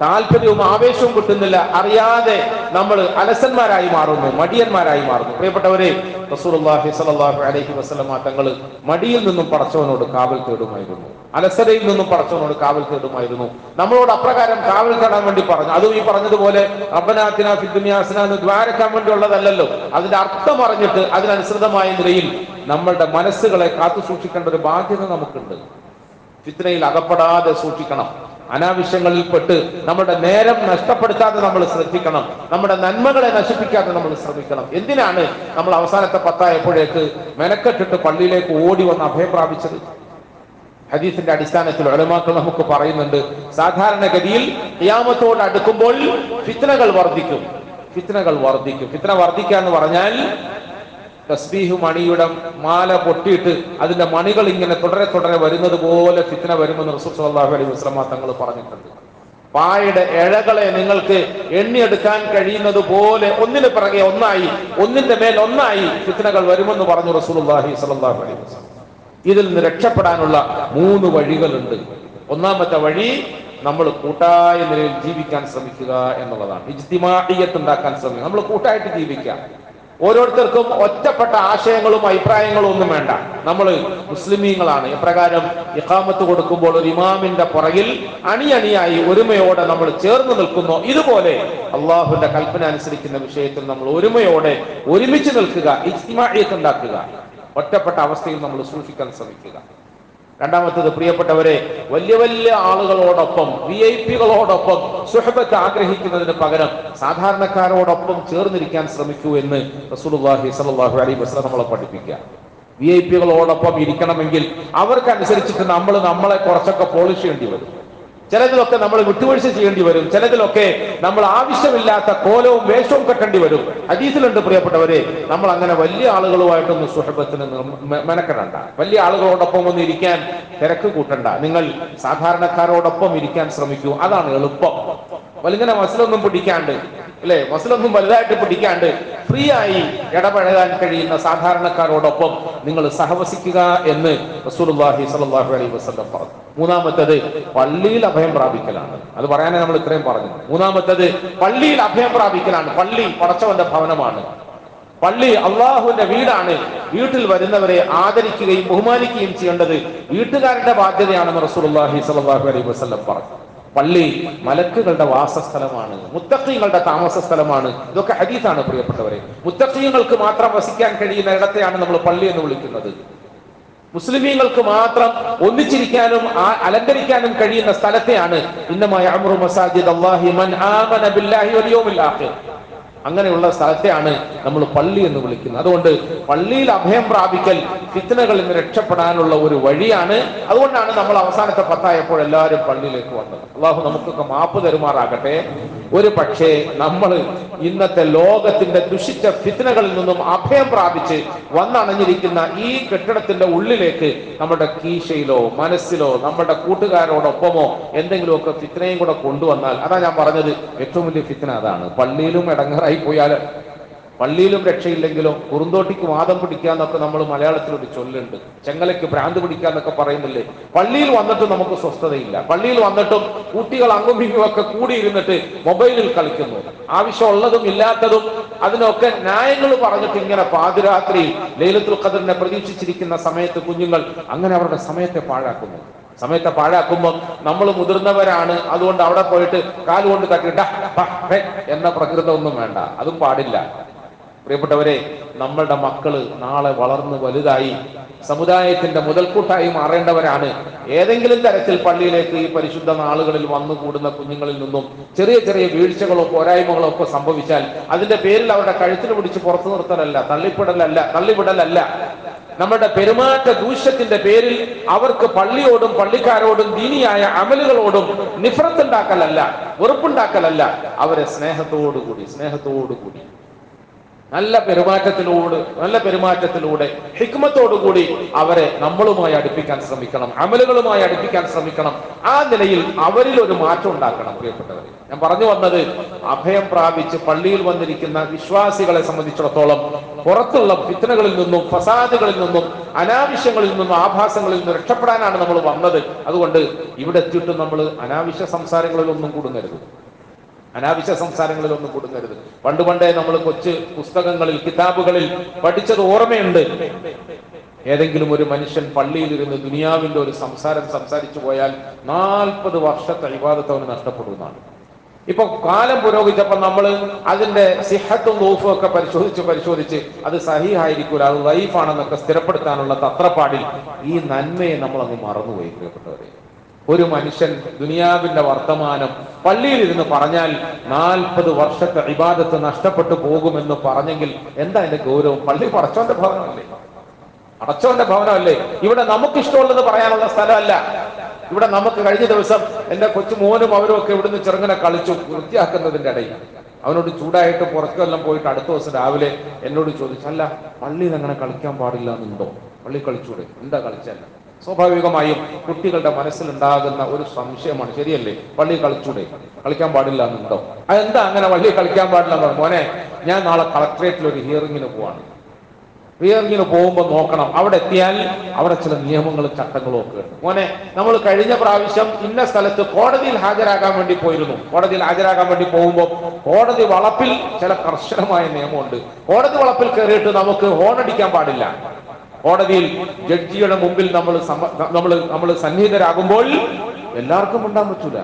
താല്പര്യവും ആവേശവും കിട്ടുന്നില്ല. അറിയാതെ നമ്മൾ അലസന്മാരായി മാറുന്നു മടിയന്മാരായി മാറുന്നു. പ്രിയപ്പെട്ടവരെ റസൂലുള്ളാഹി സ്വല്ലല്ലാഹു അലൈഹി വസ്ലമ തങ്ങൾ മടിയിൽ നിന്നും പടച്ചവനോട് കാവൽ തേടുമായിരുന്നു. അലസരയിൽ നിന്നും പടച്ചവനോട് കാവൽ തേടുമായിരുന്നു. നമ്മളോട് അപ്രകാരം കാവൽ തേടാൻ വേണ്ടി പറഞ്ഞു. അതും ഈ പറഞ്ഞതുപോലെ അബ്ബനാത്തിന ഫിദ്ദുനിയാസിന എന്ന് ദ്വാരക്കാൻ അതിന്റെ അർത്ഥം അറിഞ്ഞിട്ട് അതിനനുസൃതമായ നിലയിൽ നമ്മളുടെ മനസ്സുകളെ കാത്തു സൂക്ഷിക്കേണ്ട ഒരു ബാധ്യത നമുക്കുണ്ട്. ഫിത്നയിൽ അകപ്പെടാതെ സൂക്ഷിക്കണം. അനാവശ്യങ്ങളിൽ പെട്ട് നമ്മുടെ നേരം നഷ്ടപ്പെടുത്താതെ നമ്മൾ ശ്രദ്ധിക്കണം. നമ്മുടെ നന്മകളെ നശിപ്പിക്കാതെ നമ്മൾ ശ്രമിക്കണം. എന്തിനാണ് നമ്മൾ അവസാനത്തെ പത്തായപ്പോഴേക്ക് മെനക്കെട്ടിട്ട് പള്ളിയിലേക്ക് ഓടി വന്ന് അഭയം പ്രാപിച്ചത്? ഹദീസിന്റെ അടിസ്ഥാനത്തിൽ ഒലമാക്കൾ നമുക്ക് പറയുന്നുണ്ട് സാധാരണഗതിയിൽ ഖിയാമത്തോട് അടുക്കുമ്പോൾ ഫിത്തനകൾ വർദ്ധിക്കും. ഫിത്തനകൾ വർദ്ധിക്കും. ഫിത്തന വർദ്ധിക്കുക എന്ന് പറഞ്ഞാൽ തസ്ബീഹ് മണിയുടെ മാല പൊട്ടിയിട്ട് അതിന്റെ മണികൾ ഇങ്ങനെ തുടരെ തുടരെ വരുന്നത് പോലെ ഫിത്തന വരുമെന്ന് റസൂൽ സല്ലല്ലാഹു അലൈഹി വസല്ലമ തങ്ങൾ പറഞ്ഞിട്ടുണ്ട്. പായയുടെ ഇഴകളെ നിങ്ങൾക്ക് എണ്ണിയെടുക്കാൻ കഴിയുന്നത് പോലെ ഒന്നിന് പിറകെ ഒന്നായി ഒന്നിന്റെ മേൽ ഒന്നായി ഫിത്തനകൾ വരുമെന്ന് പറഞ്ഞു റസൂലുള്ളാഹി സ്വല്ലല്ലാഹു അലൈഹി വസല്ലം. ഇതിൽ നിന്ന് രക്ഷപ്പെടാനുള്ള മൂന്ന് വഴികളുണ്ട്. ഒന്നാമത്തെ വഴി നമ്മൾ കൂട്ടായ നിലയിൽ ജീവിക്കാൻ ശ്രമിക്കുക എന്നുള്ളതാണ്. ഇജ്തിമാഇയ്യത്ത് ഉണ്ടാക്കാൻ ശ്രമിക്കുക. നമ്മൾ കൂട്ടായിട്ട് ജീവിക്കാം ഓരോരുത്തർക്കും ഒറ്റപ്പെട്ട ആശയങ്ങളും അഭിപ്രായങ്ങളും ഒന്നും വേണ്ട. നമ്മൾ മുസ്ലിമീങ്ങളാണ്. ഇപ്രകാരം ഇഖാമത്ത് കൊടുക്കുമ്പോൾ ഒരു ഇമാമിന്റെ പുറകിൽ അണിയണിയായി ഒരുമയോടെ നമ്മൾ ചേർന്ന് നിൽക്കുന്നു. ഇതുപോലെ അള്ളാഹുവിന്റെ കൽപ്പന അനുസരിക്കുന്ന വിഷയത്തിൽ നമ്മൾ ഒരുമയോടെ ഒരുമിച്ച് നിൽക്കുക ഇജ്തിമാഇയ്യത്ത് ഉണ്ടാക്കുക. ഒറ്റപ്പെട്ട അവസ്ഥയിൽ നമ്മൾ സൂക്ഷിക്കാൻ ശ്രമിക്കുക. രണ്ടാമത്തത് പ്രിയപ്പെട്ടവരെ വലിയ വലിയ ആളുകളോടൊപ്പം വി ഐ പികളോടൊപ്പം സുഹബത്ത് ആഗ്രഹിക്കുന്നതിന് പകരം സാധാരണക്കാരോടൊപ്പം ചേർന്നിരിക്കാൻ ശ്രമിക്കൂ എന്ന് റസൂലുള്ളാഹി സ്വല്ലല്ലാഹു അലൈഹി വസല്ലം നമ്മളെ പഠിപ്പിക്കുക. വി ഐ പികളോടൊപ്പം ഇരിക്കണമെങ്കിൽ അവർക്കനുസരിച്ചിട്ട് നമ്മൾ നമ്മളെ കുറച്ചൊക്കെ പോളിഷ് ചെയ്യേണ്ടി വരും. ചിലതിലൊക്കെ നമ്മൾ വിട്ടുവീഴ്ച ചെയ്യേണ്ടി വരും. ചിലതിലൊക്കെ നമ്മൾ ആവശ്യമില്ലാത്ത കോലവും വേഷവും കെട്ടേണ്ടി വരും. ഹദീസിലുണ്ട് പ്രിയപ്പെട്ടവരെ നമ്മൾ അങ്ങനെ വലിയ ആളുകളുമായിട്ടൊന്നും സുഹൃത്തിന് മെനക്കെടണ്ട. വലിയ ആളുകളോടൊപ്പം ഒന്ന് ഇരിക്കാൻ തിരക്ക് കൂട്ടണ്ട. നിങ്ങൾ സാധാരണക്കാരോടൊപ്പം ഇരിക്കാൻ ശ്രമിക്കൂ. അതാണ് എളുപ്പം. വലിങ്ങനെ മസിലൊന്നും പിടിക്കാണ്ട് അല്ലെ? മസിലൊന്നും വലുതായിട്ട് പിടിക്കാണ്ട് ഫ്രീ ആയി ഇടപഴകാൻ കഴിയുന്ന സാധാരണക്കാരോടൊപ്പം നിങ്ങൾ സഹവസിക്കുക എന്ന് റസൂലുള്ളാഹി സ്വല്ലല്ലാഹു അലൈഹി വസല്ലം പറഞ്ഞു. മൂന്നാമത്തത് പള്ളിയിൽ അഭയം പ്രാപിക്കലാണ്. അത് പറയാനേ നമ്മൾ ഇത്രയും പറഞ്ഞു. മൂന്നാമത്തത് പള്ളിയിൽ അഭയം പ്രാപിക്കലാണ്. പള്ളി പടച്ചവന്റെ ഭവനമാണ്. പള്ളി അള്ളാഹുവിന്റെ വീടാണ്. വീട്ടിൽ വരുന്നവരെ ആദരിക്കുകയും ബഹുമാനിക്കുകയും ചെയ്യേണ്ടത് വീട്ടുകാരുടെ ബാധ്യതയാണെന്ന് റസൂലുള്ളാഹി സ്വല്ലല്ലാഹു അലൈഹി വസല്ലം പറഞ്ഞു. പള്ളി മലക്കുകളുടെ വാസസ്ഥലമാണ് മുത്തക്കീങ്ങളുടെ താമസ സ്ഥലമാണ് ഇതൊക്കെ ഹദീസാണ് പ്രിയപ്പെട്ടവരെ. മുത്തക്കീങ്ങൾക്ക് മാത്രം വസിക്കാൻ കഴിയുന്ന ഇടത്തെയാണ് നമ്മൾ പള്ളി എന്ന് വിളിക്കുന്നത്. മുസ്ലിമീങ്ങൾക്ക് മാത്രം ഒന്നിച്ചിരിക്കാനും അലങ്കരിക്കാനും കഴിയുന്ന സ്ഥലത്തെയാണ്. ഇന്നമായ അമറു മസാജിദ് അള്ളാഹി മൻ ആമന ബില്ലാഹി വൽ യൗമിൽ ആഖിർ. അങ്ങനെയുള്ള സ്ഥലത്തെയാണ് നമ്മൾ പള്ളി എന്ന് വിളിക്കുന്നത്. അതുകൊണ്ട് പള്ളിയിൽ അഭയം പ്രാപിക്കൽ ഫിത്തനകളിൽ നിന്ന് രക്ഷപ്പെടാനുള്ള ഒരു വഴിയാണ്. അതുകൊണ്ടാണ് നമ്മൾ അവസാനത്തെ പത്തായപ്പോൾ എല്ലാവരും പള്ളിയിലേക്ക് വന്നത്. അള്ളാഹു നമുക്കൊക്കെ മാപ്പ് തരുമാറാകട്ടെ. ഒരു പക്ഷേ നമ്മൾ ഇന്നത്തെ ലോകത്തിന്റെ ദുഷിച്ച ഫിത്തനകളിൽ നിന്നും അഭയം പ്രാപിച്ച് വന്നണഞ്ഞിരിക്കുന്ന ഈ കെട്ടിടത്തിന്റെ ഉള്ളിലേക്ക് നമ്മുടെ കീശയിലോ മനസ്സിലോ നമ്മുടെ കൂട്ടുകാരോടൊപ്പമോ എന്തെങ്കിലുമൊക്കെ ഫിത്തനയും കൂടെ കൊണ്ടുവന്നാൽ അതാ ഞാൻ പറഞ്ഞത് ഏറ്റവും വലിയ ഫിത്തന അതാണ്. പള്ളിയിലും ഇടങ്ങറായി പോയാൽ പള്ളിയിലും രക്ഷയില്ലെങ്കിലോ കുറുന്തോട്ടിക്ക് വാദം പിടിക്കാന്നൊക്കെ നമ്മൾ മലയാളത്തിൽ ഒരു ചൊല്ലുണ്ട്. ചെങ്ങലയ്ക്ക് ഭ്രാന്ത് പിടിക്കാന്നൊക്കെ പറയുന്നില്ലേ? പള്ളിയിൽ വന്നിട്ടും നമുക്ക് സ്വസ്ഥതയില്ല. പള്ളിയിൽ വന്നിട്ടും കുട്ടികൾ അങ്ങും ഇങ്ങും ഒക്കെ കൂടിയിരുന്നിട്ട് മൊബൈലിൽ കളിക്കുന്നു. ആവശ്യമുള്ളതും ഇല്ലാത്തതും അതിനൊക്കെ ന്യായങ്ങൾ പറഞ്ഞിട്ട് ഇങ്ങനെ പാതിരാത്രി ലൈലത്തുൽ ഖദറിനെ പ്രതീക്ഷിച്ചിരിക്കുന്ന സമയത്ത് കുഞ്ഞുങ്ങൾ അങ്ങനെ അവരുടെ സമയത്തെ പാഴാക്കുന്നു. സമയത്തെ പാഴാക്കുമ്പോൾ നമ്മൾ മുതിർന്നവരാണ്. അതുകൊണ്ട് അവിടെ പോയിട്ട് കാലുകൊണ്ട് തട്ടിട്ട എന്ന പ്രകൃതമൊന്നും വേണ്ട. അതും പാടില്ല. പ്രിയപ്പെട്ടവരെ നമ്മളുടെ മക്കൾ നാളെ വളർന്ന് വലുതായി സമുദായത്തിന്റെ മുതൽക്കൂട്ടായി മാറേണ്ടവരാണ്. ഏതെങ്കിലും തരത്തിൽ പള്ളിയിലേക്ക് ഈ പരിശുദ്ധ നാളുകളിൽ വന്നു കൂടുന്ന കുഞ്ഞുങ്ങളിൽ നിന്നും ചെറിയ ചെറിയ വീഴ്ചകളോ പോരായ്മകളോ ഒക്കെ സംഭവിച്ചാൽ അതിന്റെ പേരിൽ അവരുടെ കഴുത്തിൽ പിടിച്ച് പുറത്തു നിർത്തലല്ല തള്ളിപ്പെടലല്ല തള്ളിവിടലല്ല. നമ്മുടെ പെരുമാറ്റ ദൂഷ്യത്തിന്റെ പേരിൽ അവർക്ക് പള്ളിയോടും പള്ളിക്കാരോടും ദീനിയായ അമലുകളോടും നിഫ്രത്തുണ്ടാക്കലല്ല വെറുപ്പുണ്ടാക്കലല്ല. അവരെ സ്നേഹത്തോടുകൂടി സ്നേഹത്തോടുകൂടി. നല്ല പെരുമാറ്റത്തിലൂടെ നല്ല പെരുമാറ്റത്തിലൂടെ ഹിക്മത്തോടുകൂടി അവരെ നമ്മളുമായി അടുപ്പിക്കാൻ ശ്രമിക്കണം അമലുകളുമായി അടുപ്പിക്കാൻ ശ്രമിക്കണം. ആ നിലയിൽ അവരിൽ ഒരു മാറ്റം ഉണ്ടാക്കണം പ്രിയപ്പെട്ടവർ ഞാൻ പറഞ്ഞു വന്നത് അഭയം പ്രാപിച്ച് പള്ളിയിൽ വന്നിരിക്കുന്ന വിശ്വാസികളെ സംബന്ധിച്ചിടത്തോളം പുറത്തുള്ള ഫിത്തനകളിൽ നിന്നും ഫസാദുകളിൽ നിന്നും അനാവശ്യങ്ങളിൽ നിന്നും ആഭാസങ്ങളിൽ നിന്നും രക്ഷപ്പെടാനാണ് നമ്മൾ വന്നത്. അതുകൊണ്ട് ഇവിടെ എത്തിയിട്ട് നമ്മൾ അനാവശ്യ സംസാരങ്ങളിലൊന്നും അനാവശ്യ സംസാരങ്ങളിൽ ഒന്നും കൊടുക്കരുത്. പണ്ട് പണ്ടേ നമ്മൾ കൊച്ച് പുസ്തകങ്ങളിൽ കിതാബുകളിൽ പഠിച്ചത് ഓർമ്മയുണ്ട്. ഏതെങ്കിലും ഒരു മനുഷ്യൻ പള്ളിയിൽ പള്ളിയിലിരുന്ന് ദുനിയാവിന്റെ ഒരു സംസാരം സംസാരിച്ചു പോയാൽ നാൽപ്പത് വർഷത്തെ വിവാദത്തെ അവന് നഷ്ടപ്പെടുന്നതാണ് ഇപ്പൊ കാലം പുരോഗമിച്ചപ്പോ നമ്മൾ അതിന്റെ സിഹത്തും ലൂഫും ഒക്കെ പരിശോധിച്ച് പരിശോധിച്ച് അത് സഹിഹായിരിക്കൂല അത് ലൈഫാണെന്നൊക്കെ സ്ഥിരപ്പെടുത്താനുള്ള തത്രപ്പാടിൽ ഈ നന്മയെ നമ്മൾ അങ്ങ് മറന്നുപോയി പ്രിയപ്പെട്ടവരെ. ഒരു മനുഷ്യൻ ദുനിയാവിന്റെ വർത്തമാനം പള്ളിയിൽ ഇരുന്ന് പറഞ്ഞാൽ നാൽപ്പത് വർഷത്തെ വിവാദത്ത് നഷ്ടപ്പെട്ടു പോകുമെന്ന് പറഞ്ഞെങ്കിൽ എന്താ അതിന്റെ ഗൗരവം? പള്ളി പടച്ചോന്റെ ഭവനമല്ലേ? അടച്ചോന്റെ ഭവനമല്ലേ? ഇവിടെ നമുക്ക് ഇഷ്ടമുള്ളത് പറയാനുള്ള സ്ഥലമല്ല. ഇവിടെ നമുക്ക് കഴിഞ്ഞ ദിവസം എന്റെ കൊച്ചു മോനും അവരും ഒക്കെ ഇവിടുന്ന് ചെറുങ്ങനെ കളിച്ചു വൃത്തിയാക്കുന്നതിന്റെ ഇടയിൽ. അവനോട് ചൂടായിട്ട് പുറത്തെല്ലാം പോയിട്ട് അടുത്ത ദിവസം രാവിലെ എന്നോട് ചോദിച്ചല്ല പള്ളിയിൽ അങ്ങനെ കളിക്കാൻ പാടില്ല എന്നുണ്ടോ പള്ളി കളിച്ചൂടെ? എന്താ കളിച്ചല്ല സ്വാഭാവികമായും കുട്ടികളുടെ മനസ്സിലുണ്ടാകുന്ന ഒരു സംശയമാണ്. ശരിയല്ലേ? പള്ളി കളിച്ചൂടെ? കളിക്കാൻ പാടില്ല എന്നുണ്ടോ അതെന്താ അങ്ങനെ പള്ളി കളിക്കാൻ പാടില്ല എന്ന്. മോനെ ഞാൻ നാളെ കളക്ടറേറ്റിൽ ഒരു ഹിയറിങ്ങിന് പോവാണ്. ഹിയറിങ്ങിന് പോകുമ്പോൾ നോക്കണം. അവിടെ എത്തിയാൽ അവിടെ ചില നിയമങ്ങളും ചട്ടങ്ങളും ഒക്കെ ഉണ്ട്. മോനെ നമ്മൾ കഴിഞ്ഞ പ്രാവശ്യം ഇന്ന സ്ഥലത്ത് കോടതിയിൽ ഹാജരാകാൻ വേണ്ടി പോയിരുന്നു. കോടതിയിൽ ഹാജരാകാൻ വേണ്ടി പോകുമ്പോൾ കോടതി വളപ്പിൽ ചില കർശനമായ നിയമമുണ്ട്. കോടതി വളപ്പിൽ കയറിയിട്ട് നമുക്ക് ഹോണടിക്കാൻ പാടില്ല. കോടതിയിൽ ജഡ്ജിയുടെ മുമ്പിൽ നമ്മൾ നമ്മൾ നമ്മൾ സന്നിഹിതരാകുമ്പോൾ എല്ലാവർക്കും ഉണ്ടാൻ പറ്റൂല.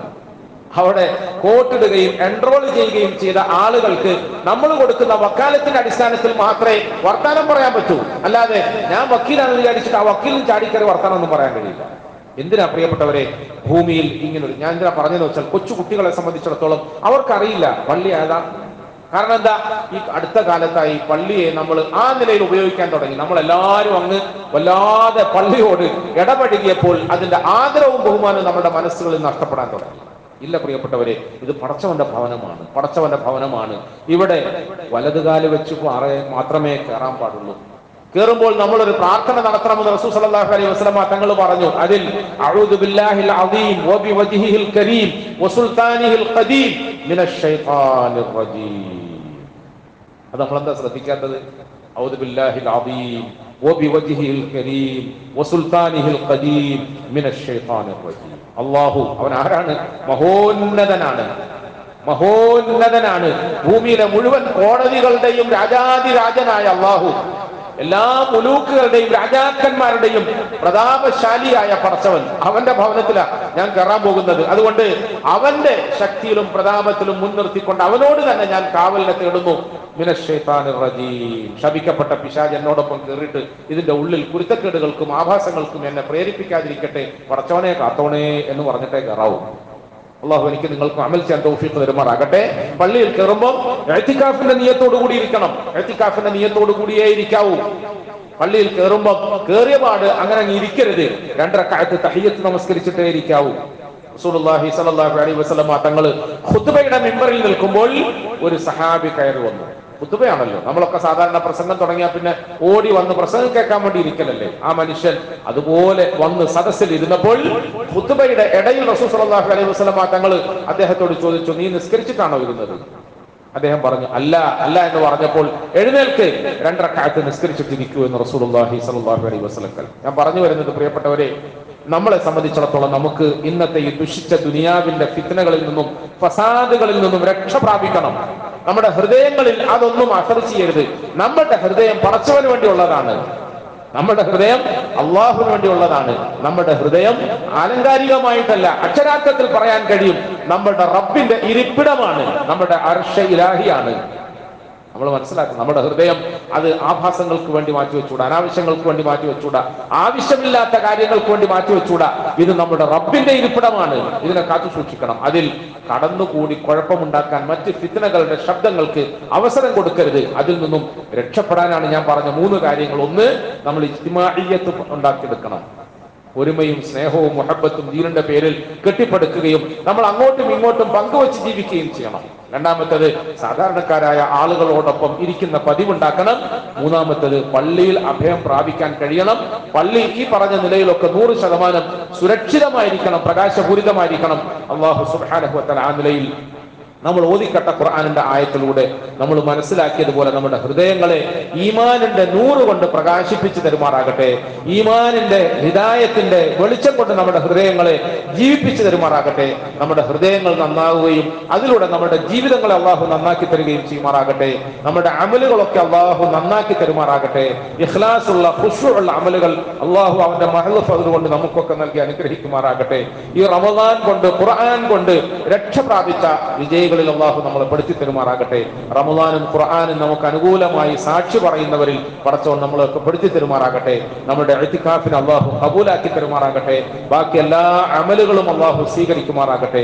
അവിടെ കോട്ടിടുകയും എൻറോൾ ചെയ്യുകയും ചെയ്ത ആളുകൾക്ക് നമ്മൾ കൊടുക്കുന്ന വക്കാലത്തിന്റെ അടിസ്ഥാനത്തിൽ മാത്രമേ വർത്താനം പറയാൻ പറ്റൂ. അല്ലാതെ ഞാൻ വക്കീലാണെന്ന് വിചാരിച്ചിട്ട് ആ വക്കീലിന് ചാടിക്കറി വർത്താനം ഒന്നും പറയാൻ കഴിയില്ല. എന്തിനാ പ്രിയപ്പെട്ടവരെ ഭൂമിയിൽ ഇങ്ങനൊരു ഞാൻ എന്തിനാ പറഞ്ഞതെന്ന് വെച്ചാൽ കൊച്ചു കുട്ടികളെ സംബന്ധിച്ചിടത്തോളം അവർക്കറിയില്ല. പള്ളി ഏതാ? കാരണം എന്താ? ഈ അടുത്ത കാലത്തായി പള്ളിയെ നമ്മൾ ആ നിലയിൽ ഉപയോഗിക്കാൻ തുടങ്ങി. നമ്മൾ എല്ലാവരും അങ്ങ് വല്ലാതെ പള്ളിയോട് ഇടപഴകിയപ്പോൾ അതിന്റെ ആദരവും ബഹുമാനവും നമ്മുടെ മനസ്സുകളിൽ നഷ്ടപ്പെടാൻ തുടങ്ങി. ഇല്ല പ്രിയപ്പെട്ടവരെ ഇത് പടച്ചവന്റെ ഭവനമാണ്. പടച്ചവന്റെ ഭവനമാണ്. ഇവിടെ വലതുകാൽ വെച്ച് മാത്രമേ കയറാൻ പാടുള്ളൂ. കേറുമ്പോൾ നമ്മൾ ഒരു പ്രാർത്ഥന നടത്തണമെന്ന് റസൂൽ സല്ലല്ലാഹു അലൈഹി വസല്ലമ തങ്ങൾ പറഞ്ഞു. അതിൽ അഊദു ബില്ലാഹിൽ അദീം വബി വജ്ഹിഹിൽ കരീം വസുൽത്താനിഹിൽ ഖദീം മിനശ് ശൈത്താനിർ റജീം. അത് നമ്മളെന്താ ശ്രദ്ധിക്കേണ്ടത് ബില്ലാഹിൽ അദീം വബി വജ്ഹിഹിൽ കരീം വസുൽത്താനിഹിൽ ഖദീം മിനശ് ശൈത്താനിർ റജീം അല്ലാഹു അവൻ ആരാണ് മഹോന്നതനാണ്. മഹോന്നതനാണ്. ഭൂമിയിലെ മുഴുവൻ കോടതികളുടെയും രാജാതിരാജനായ അള്ളാഹു എല്ലാ മുലൂക്കുകളുടെയും രാജാക്കന്മാരുടെയും പ്രതാപശാലിയായ പറച്ചവൻ അവന്റെ ഭവനത്തിലാ ഞാൻ കയറാൻ പോകുന്നത്. അതുകൊണ്ട് അവന്റെ ശക്തിയിലും പ്രതാപത്തിലും മുൻനിർത്തിക്കൊണ്ട് അവനോട് തന്നെ ഞാൻ കാവലിനെ തേടുന്നു. ശപിക്കപ്പെട്ട പിശാജ് എന്നോടൊപ്പം കയറിയിട്ട് ഇതിന്റെ ഉള്ളിൽ കുരുത്തക്കേടുകൾക്കും ആഭാസങ്ങൾക്കും എന്നെ പ്രേരിപ്പിക്കാതിരിക്കട്ടെ. പറച്ചവനെ കാത്തോണേ എന്ന് പറഞ്ഞിട്ടേ കയറാവൂ. അള്ളാഹു എനിക്ക് നിങ്ങൾക്ക് അമൽ ചെയ്യാൻ തൗഫീഖ് തരുമാറാകട്ടെ. പള്ളിയിൽ കയറുമ്പോൾ എഴുത്തിക്കാഫിന്റെ നിയത്തോടു കൂടി ഇരിക്കണം. എഴുത്തിക്കാഫിന്റെ നിയത്തോടു കൂടിയേ ഇരിക്കാവൂ. പള്ളിയിൽ കയറുമ്പോൾ കേറിയ പാട് അങ്ങനെ അങ്ങ് ഇരിക്കരുത്. രണ്ടരക്കാലത്ത് തഹയ്യത്ത് നമസ്കരിച്ചിട്ടേ ഇരിക്കാവൂ. റസൂലുള്ളാഹി സ്വല്ലല്ലാഹു അലൈഹി വസല്ലം തങ്ങൾ ഖുത്ബയുടെ മിമ്പറിൽ നിൽക്കുമ്പോൾ ഒരു സഹാബി കയറി വന്നു. ഖുത്ബയാണല്ലോ നമ്മളൊക്കെ സാധാരണ പ്രസംഗം തുടങ്ങിയാൽ പിന്നെ ഓടി വന്ന് പ്രസംഗം കേൾക്കാൻ വേണ്ടി ഇരിക്കലല്ലേ? ആ മനുഷ്യൻ അതുപോലെ വന്ന് സദസ്സിൽ ഇരുന്നപ്പോൾ ഖുത്ബയുടെ ഇടയിൽ റസൂൽ അലൈഹി വസ്ലമ തങ്ങൾ അദ്ദേഹത്തോട് ചോദിച്ചു നീ നിസ്കരിച്ചിട്ടാണോ ഇരുന്നത്? അദ്ദേഹം പറഞ്ഞു അല്ല അല്ല എന്ന് പറഞ്ഞപ്പോൾ എഴുന്നേൽക്ക് രണ്ടരക്കാലത്ത് നിസ്കരിച്ചിട്ടിരിക്കൂ എന്ന് റസൂലുള്ളാഹി സ്വല്ലല്ലാഹു അലൈഹി വസല്ലം ഞാൻ പറഞ്ഞു വരുന്നത് പ്രിയപ്പെട്ടവരെ നമ്മളെ സംബന്ധിച്ചിടത്തോളം നമുക്ക് ഇന്നത്തെ ഈ ദുഷിച്ച ദുനിയാവിന്റെ ഫിത്തനകളിൽ നിന്നും ഫസാദുകളിൽ നിന്നും രക്ഷ പ്രാപിക്കണം. നമ്മുടെ ഹൃദയങ്ങളിൽ അതൊന്നും അസർ ചെയ്യരുത് നമ്മുടെ ഹൃദയം പടച്ചവന് വേണ്ടിയുള്ളതാണ്. നമ്മുടെ ഹൃദയം അള്ളാഹുവിന് വേണ്ടിയുള്ളതാണ്. നമ്മുടെ ഹൃദയം ആലങ്കാരികമായിട്ടല്ല അക്ഷരാർത്ഥത്തിൽ പറയാൻ കഴിയും. നമ്മുടെ റബ്ബിന്റെ ഇരിപ്പിടമാണ് നമ്മുടെ അർഷ ഇലാഹിയാണ്. നമ്മൾ മനസ്സിലാക്കണം. നമ്മുടെ ഹൃദയം അത് ആഭാസങ്ങൾക്ക് വേണ്ടി മാറ്റി വെച്ചൂടാ അനാവശ്യങ്ങൾക്ക് വേണ്ടി മാറ്റി വെച്ചൂടാ ആവശ്യമില്ലാത്ത കാര്യങ്ങൾക്ക് വേണ്ടി മാറ്റി വെച്ചൂടാ ഇത് നമ്മുടെ റബ്ബിന്റെ ഇരിപ്പിടമാണ്. ഇതിനെ കാത്തു സൂക്ഷിക്കണം. അതിൽ കടന്നുകൂടി കുഴപ്പമുണ്ടാക്കാൻ മറ്റ് ഫിത്തനകളുടെ ശബ്ദങ്ങൾക്ക് അവസരം കൊടുക്കരുത്. അതിൽ നിന്നും രക്ഷപ്പെടാനാണ് ഞാൻ പറഞ്ഞ മൂന്ന് കാര്യങ്ങൾ. ഒന്ന് നമ്മൾ ഇജ്തിമാഇയ്യത്ത് ഉണ്ടാക്കിയെടുക്കണം. ഒരുമയും സ്നേഹവും മുഹബത്തും ദീനിന്റെ പേരിൽ കെട്ടിപ്പടുക്കുകയും നമ്മൾ അങ്ങോട്ടും ഇങ്ങോട്ടും പങ്കുവച്ച് ജീവിക്കുകയും ചെയ്യണം. രണ്ടാമത്തത് സാധാരണക്കാരായ ആളുകളോടൊപ്പം ഇരിക്കുന്ന പതിവുണ്ടാക്കണം. മൂന്നാമത്തത് പള്ളിയിൽ അഭയം പ്രാപിക്കാൻ കഴിയണം. പള്ളി ഈ പറഞ്ഞ നിലയിലൊക്കെ നൂറ് ശതമാനം സുരക്ഷിതമായിരിക്കണം പ്രകാശപൂരിതമായിരിക്കണം. അള്ളാഹു സുഹാനഹുത്തൻ ആ നിലയിൽ നമ്മൾ ഓതിക്കട്ട ഖുർആാനിന്റെ ആയത്തിലൂടെ നമ്മൾ മനസ്സിലാക്കിയതുപോലെ നമ്മുടെ ഹൃദയങ്ങളെ ഈമാനിന്റെ നൂറ് കൊണ്ട് പ്രകാശിപ്പിച്ചു തരുമാറാകട്ടെ. ഈമാനിന്റെ ഹിദായത്തിന്റെ വെളിച്ചം കൊണ്ട് നമ്മുടെ ഹൃദയങ്ങളെ ജീവിപ്പിച്ചു തരുമാറാകട്ടെ. നമ്മുടെ ഹൃദയങ്ങൾ നന്നാവുകയും അതിലൂടെ നമ്മുടെ ജീവിതങ്ങളെ അള്ളാഹു നന്നാക്കി തരികയും ചെയ്യുമാറാകട്ടെ. നമ്മുടെ അമലുകളൊക്കെ അള്ളാഹു നന്നാക്കി തരുമാറാകട്ടെ. ഇഖ്ലാസുള്ള ഉള്ള അമലുകൾ അള്ളാഹു അവന്റെ മഹലഫ് അതുകൊണ്ട് നമുക്കൊക്കെ നൽകി അനുഗ്രഹിക്കുമാറാകട്ടെ. ഈ റമദാൻ കൊണ്ട് ഖുർആൻ കൊണ്ട് രക്ഷ പ്രാപിച്ച നന്മകളിൽ അള്ളാഹു നമ്മളെ പഠിച്ചു തരുമാറാകട്ടെ. റമദാനും ഖുർആാനും നമുക്ക് അനുകൂലമായി സാക്ഷി പറയുന്നവരിൽ പടച്ചവൻ നമ്മളൊക്കെ പഠിച്ചു തരുമാറാകട്ടെ. നമ്മുടെ അഴുത്തിക്കാഫിന് അള്ളാഹു കബൂലാക്കി തരുമാറാകട്ടെ. ബാക്കി എല്ലാ അമലുകളും അള്ളാഹു സ്വീകരിക്കുമാറാകട്ടെ.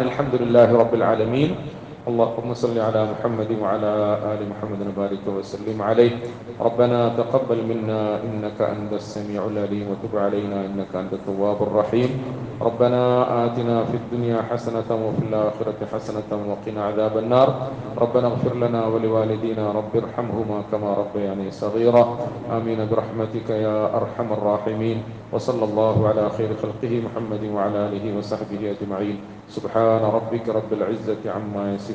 അലഹമുല്ലാഹി റബ്ബുൽ ആലമീൻ. اللهم صل على محمد وعلى آل محمد وبارك وسلم عليه. ربنا تقبل منا إنك أنت السميع العليم وتب علينا إنك أنت التواب الرحيم. ربنا آتنا في الدنيا حسنة وفي الآخرة حسنة وقنا عذاب النار. ربنا اغفر لنا ولوالدينا رب ارحمهما كما ربياني صغيرا. آمين برحمتك يا أرحم الراحمين. وصلى الله على خير خلقه محمد وعلى آله وصحبه أجمعين. سبحان ربك رب العزة عما يصفون.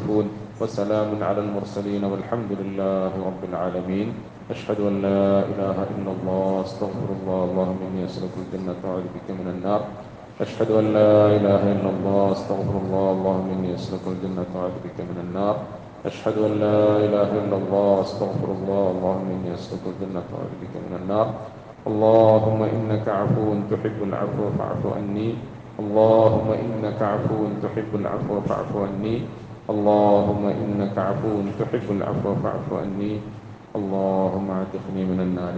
وسلام على المرسلين والحمد لله رب العالمين. أشهد أن لا إله إلا الله أستغفر الله اللهم إني أسألك الجنة وأعوذ بك من النار. أشهد أن لا إله إلا الله أستغفر الله اللهم إني أسألك الجنة وأعوذ بك من النار. أشهد أن لا إله إلا الله أستغفر الله اللهم إني أسألك الجنة وأعوذ بك من النار. اللهم إنك عفو تحب العفو فاعف عني. اللهم إنك عفو تحب العفو فاعف عني. اللهم إنك عفو تحب العفو فاعف عني. اللهم اعتقني من النار